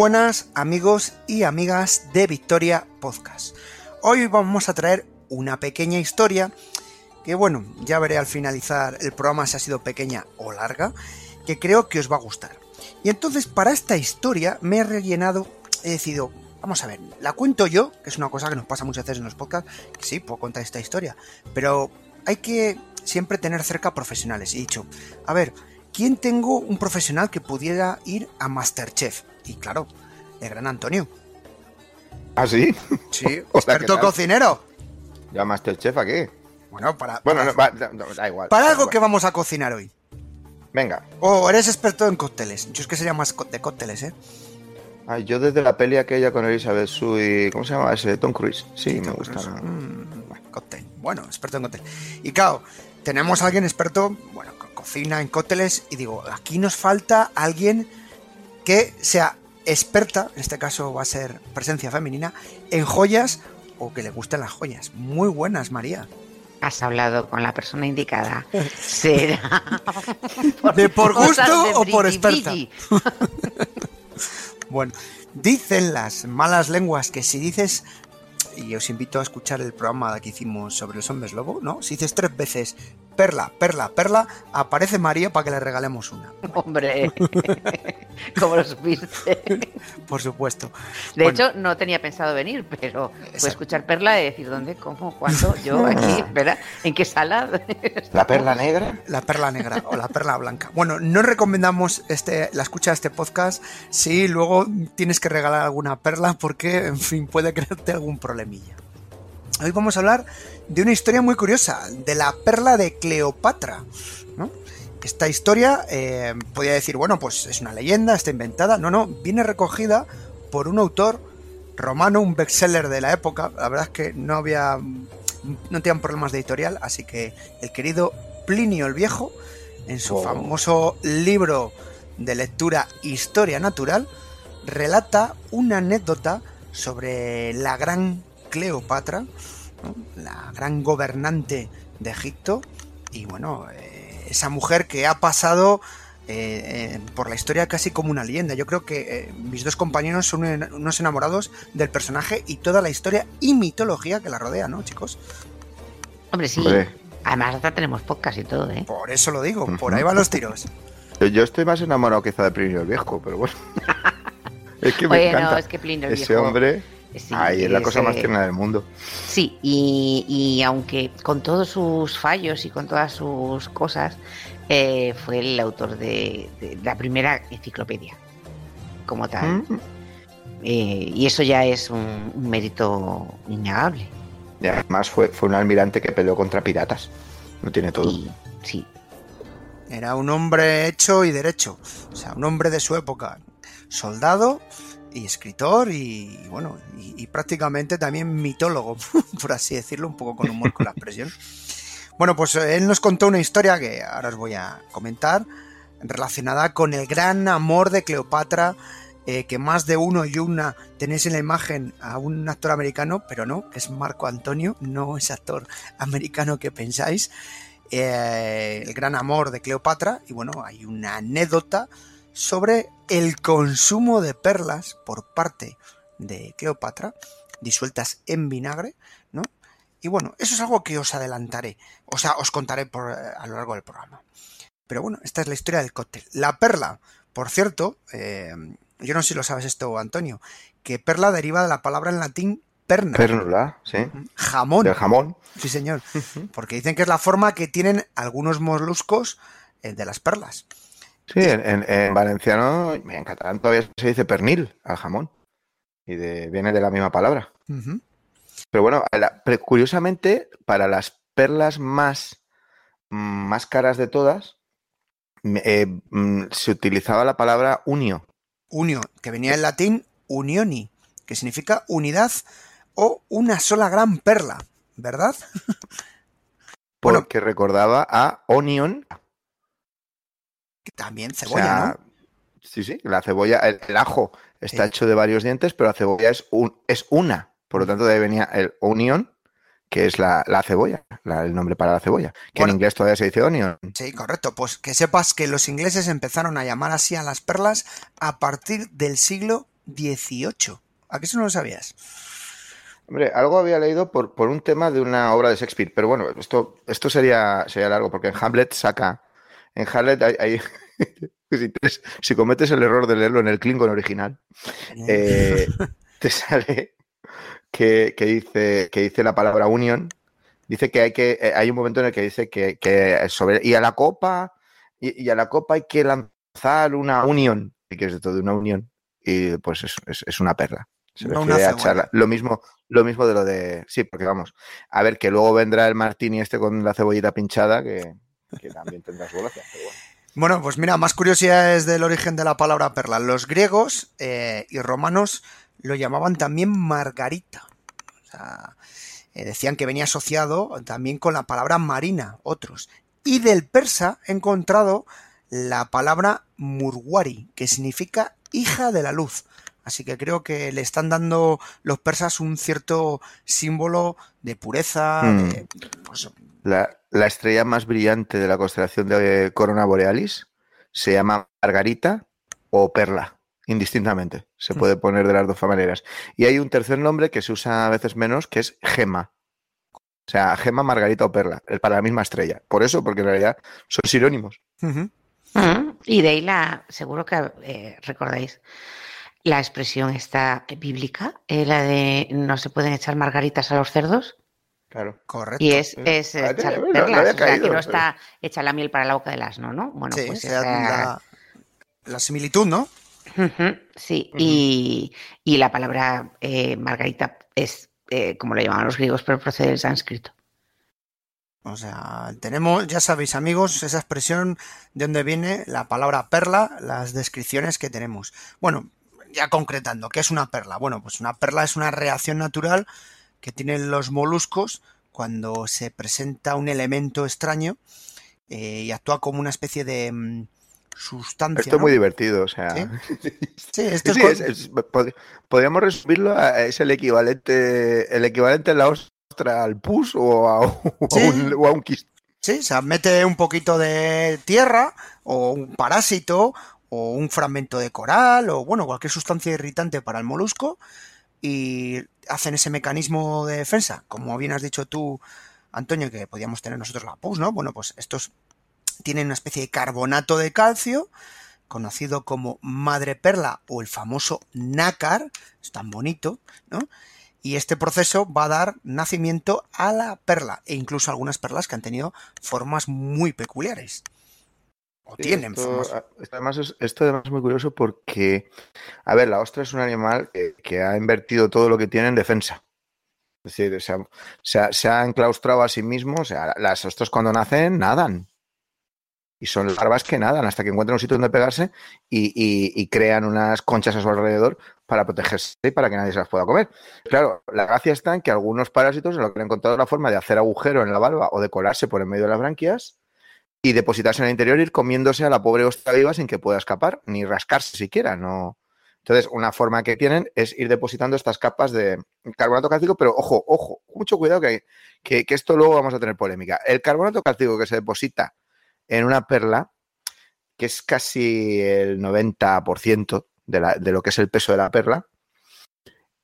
Buenas amigos y amigas de Victoria Podcast. Hoy vamos a traer una pequeña historia que bueno, ya veré al finalizar el programa si ha sido pequeña o larga, que creo que os va a gustar. Y entonces para esta historia me he rellenado, he decidido, vamos a ver, la cuento yo, que es una cosa que nos pasa muchas veces en los podcasts, que sí, puedo contar esta historia, pero hay que siempre tener cerca profesionales. Y dicho, a ver, ¿quién tengo un profesional que pudiera ir a Masterchef? Y claro, el gran Antonio. ¿Ah, sí? Sí, Hola, experto cocinero. ¿Ya Masterchef a qué? Bueno, para, Bueno, para, no, va, da igual. para algo igual. que vamos a cocinar hoy. Venga. O eres experto en cócteles. Yo es que sería más de cócteles, ¿eh? Ay, yo desde la peli aquella con Elizabeth Sue, ¿cómo se llama ese? Tom Cruise. Sí, me gusta. Mm, bueno, cóctel. Bueno, experto en cóctel. Y claro, tenemos a alguien experto, bueno, cocina en cócteles. Y digo, aquí nos falta alguien que sea experta, en este caso va a ser presencia femenina, en joyas o que le gusten las joyas. Muy buenas, María. Has hablado con la persona indicada. Será. ¿De por gusto de o por experta? Bueno, dicen las malas lenguas que si dices, y os invito a escuchar el programa que hicimos sobre los hombres lobo, ¿no? Si dices tres veces perla, perla, perla, aparece María para que le regalemos una, Hombre, como lo supiste. por supuesto. De Bueno. hecho, no tenía pensado venir, pero fue escuchar Perla y decir dónde, cómo, cuándo, yo aquí, ¿verdad? ¿En qué sala? ¿La perla negra? La perla negra o la perla blanca. Bueno, no recomendamos este, la escucha de este podcast si luego tienes que regalar alguna perla porque, en fin, puede crearte algún problemilla. Hoy vamos a hablar de una historia muy curiosa, de la perla de Cleopatra. Esta historia, eh, podría decir, bueno, pues es una leyenda, está inventada. No, no, viene recogida por un autor romano, un bestseller de la época. La verdad es que no había, no tenían problemas de editorial, así que el querido Plinio el Viejo, en su famoso libro de lectura Historia Natural, relata una anécdota sobre la gran Cleopatra, ¿no? la gran gobernante de Egipto, y bueno, eh, esa mujer que ha pasado eh, eh, por la historia casi como una leyenda. Yo creo que eh, mis dos compañeros son unos enamorados del personaje y toda la historia y mitología que la rodea, ¿no, chicos? Hombre, sí. Hombre, Además, hasta tenemos podcast y todo, ¿eh? Por eso lo digo, por ahí van los tiros. yo, estoy más enamorado quizá de Plinio el Viejo, pero bueno. es que me encanta. es que Plinio el Ese Viejo- hombre. Sí, ay, es la cosa más ese- tierna del mundo. Sí, y, y aunque con todos sus fallos y con todas sus cosas, eh, fue el autor de, de la primera enciclopedia, como tal. Mm. Eh, y eso ya es un, un mérito innegable. Y además fue, fue un almirante que peleó contra piratas. No tiene todo. Y sí, Era un hombre hecho y derecho, o sea, un hombre de su época, soldado y escritor y bueno, y, y prácticamente también mitólogo, por así decirlo, un poco con humor con la expresión. Bueno, pues eh, él nos contó una historia que ahora os voy a comentar, relacionada con el gran amor de Cleopatra, eh, que más de uno y una tenéis en la imagen a un actor americano, pero no, es Marco Antonio, no es actor americano que pensáis. Eh, el gran amor de Cleopatra, y bueno, hay una anécdota sobre el consumo de perlas por parte de Cleopatra, disueltas en vinagre, ¿no? Y bueno, eso es algo que os adelantaré, o sea, os contaré por, a lo largo del programa. Pero bueno, esta es la historia del cóctel. La perla, por cierto, eh, yo no sé si lo sabes esto, Antonio, que perla deriva de la palabra en latín perna. Pernula, sí. Jamón. Del jamón. Sí, señor. Porque dicen que es la forma que tienen algunos moluscos eh, de las perlas. Sí, en, en- en valenciano, en catalán todavía se dice pernil al jamón. Y de- viene de la misma palabra. Pero bueno, la- curiosamente, para las perlas más, más caras de todas, eh, mm, se utilizaba la palabra unio. Unio, que venía del latín unioni, que significa unidad o una sola gran perla, ¿verdad? Bueno. Porque recordaba a onion. También o cebolla, sea, ¿no? Sí, sí, la cebolla, el, el ajo está Sí. hecho de varios dientes, pero la cebolla es, un, es una. Por lo tanto, de ahí venía el onion, que es la, la cebolla, la- el nombre para la cebolla. Que Bueno. en inglés todavía se dice onion. Sí, correcto. Pues que sepas que los ingleses empezaron a llamar así a las perlas a partir del siglo XVIII. ¿A qué eso no lo sabías? Hombre, algo había leído por, por un tema de una obra de Shakespeare, pero bueno, esto, esto sería, sería largo, porque en Hamlet saca. En Hamlet hay. hay- si, te- si cometes el error de leerlo en el Klingon original, eh, te sale que, que dice, que dice la palabra union. Dice que hay que. eh, Hay un momento en el que dice que, que sobre. Y a la copa. Y, y a la copa hay que lanzar una unión. Y que es de todo una unión. Y pues es, es- es una perla. Se No refiere una a. Lo mismo, lo mismo de lo de. Sí, porque vamos. A ver, que luego vendrá el martini este con la cebollita pinchada, que, que también tendrá su pero bueno. Bueno, pues mira, más curiosidades del origen de la palabra perla. Los griegos eh, y romanos lo llamaban también margarita. O sea, eh, decían que venía asociado también con la palabra marina, otros. Y del persa he encontrado la palabra murwari, que significa hija de la luz. Así que creo que le están dando los persas un cierto símbolo de pureza, Mm. de, pues, La, la estrella más brillante de la constelación de Corona Borealis se llama Margarita o Perla, indistintamente. Se puede poner de las dos maneras. Y hay un tercer nombre que se usa a veces menos, que es Gema. O sea, Gema, Margarita o Perla, es para la misma estrella. Por eso, porque en realidad son sinónimos. Mm, Y de ahí la, seguro que eh, recordáis la expresión esta bíblica, eh, la de no se pueden echar margaritas a los cerdos. Claro. correcto. Y es, es echar no, no perlas, o sea, que no pero- está hecha la miel para la boca del asno, ¿no? Bueno, Sí, pues esa- la, la similitud, ¿no? Sí, y, y la palabra eh, margarita es, eh, como lo llamaban los griegos, pero procede del sánscrito. O sea, tenemos, ya sabéis, amigos, esa expresión de dónde viene la palabra perla, las descripciones que tenemos. Bueno, ya concretando, ¿qué es una perla? Bueno, pues una perla es una reacción natural que tienen los moluscos cuando se presenta un elemento extraño eh, y actúa como una especie de mm, sustancia. Esto es muy divertido, o sea. Sí. Sí, esto Sí, es, es- es- pod- podríamos resumirlo a es el equivalente, el equivalente en la ostra al pus o a, o a Sí. un, o a un quiste. Sí, o sea, mete un poquito de tierra o un parásito o un fragmento de coral o bueno, cualquier sustancia irritante para el molusco y hacen ese mecanismo de defensa, como bien has dicho tú, Antonio, que podíamos tener nosotros la pus, ¿no? Bueno, pues estos tienen una especie de carbonato de calcio conocido como madre perla o el famoso nácar, es tan bonito, ¿no? Y este proceso va a dar nacimiento a la perla, e incluso algunas perlas que han tenido formas muy peculiares. O Sí, tienen esto, además es, esto además es muy curioso porque, a ver, la ostra es un animal que, que ha invertido todo lo que tiene en defensa. Es decir, se ha, se ha- se ha enclaustrado a sí mismo. O sea, las ostras cuando nacen nadan. Y son larvas que nadan hasta que encuentran un sitio donde pegarse y, y- y crean unas conchas a su alrededor para protegerse y para que nadie se las pueda comer. Claro, la gracia está en que algunos parásitos en lo que han encontrado la forma de hacer agujero en la valva o de colarse por en medio de las branquias y depositarse en el interior, ir comiéndose a la pobre ostra viva sin que pueda escapar, ni rascarse siquiera. No. Entonces, una forma que tienen es ir depositando estas capas de carbonato cálcico, pero ojo, ojo, mucho cuidado que, que, que esto luego vamos a tener polémica. El carbonato cálcico que se deposita en una perla, que es casi el 90% de, la- de lo que es el peso de la perla,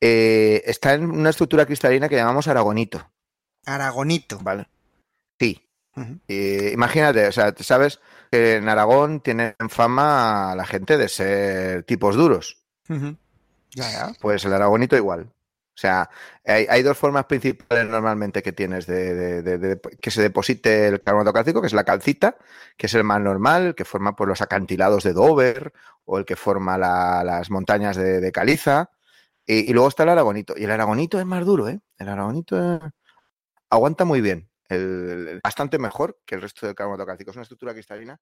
eh, está en una estructura cristalina que llamamos aragonito. Aragonito. ¿vale? Sí. Y imagínate, o sea, sabes que en Aragón tienen fama la gente de ser tipos duros. Ujú. Ya, ya. Pues el aragonito igual. O sea, hay, hay dos formas principales normalmente que tienes de, de- de- de- que se deposite el carbonato cálcico, que es la calcita, que es el más normal, que forma pues, los acantilados de Dover o el que forma la- las montañas de, de caliza. Y, y luego está el aragonito. Y el aragonito es más duro, ¿eh? El aragonito eh, aguanta muy bien. Bastante mejor que el resto del carbonato cálcico. Es una estructura cristalina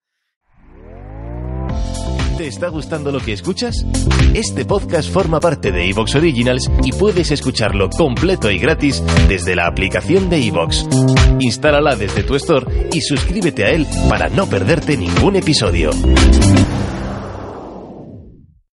¿Te está gustando lo que escuchas? Este podcast forma parte de Evox Originals y puedes escucharlo completo y gratis desde la aplicación de Evox. Instálala desde tu store y suscríbete a él para no perderte ningún episodio.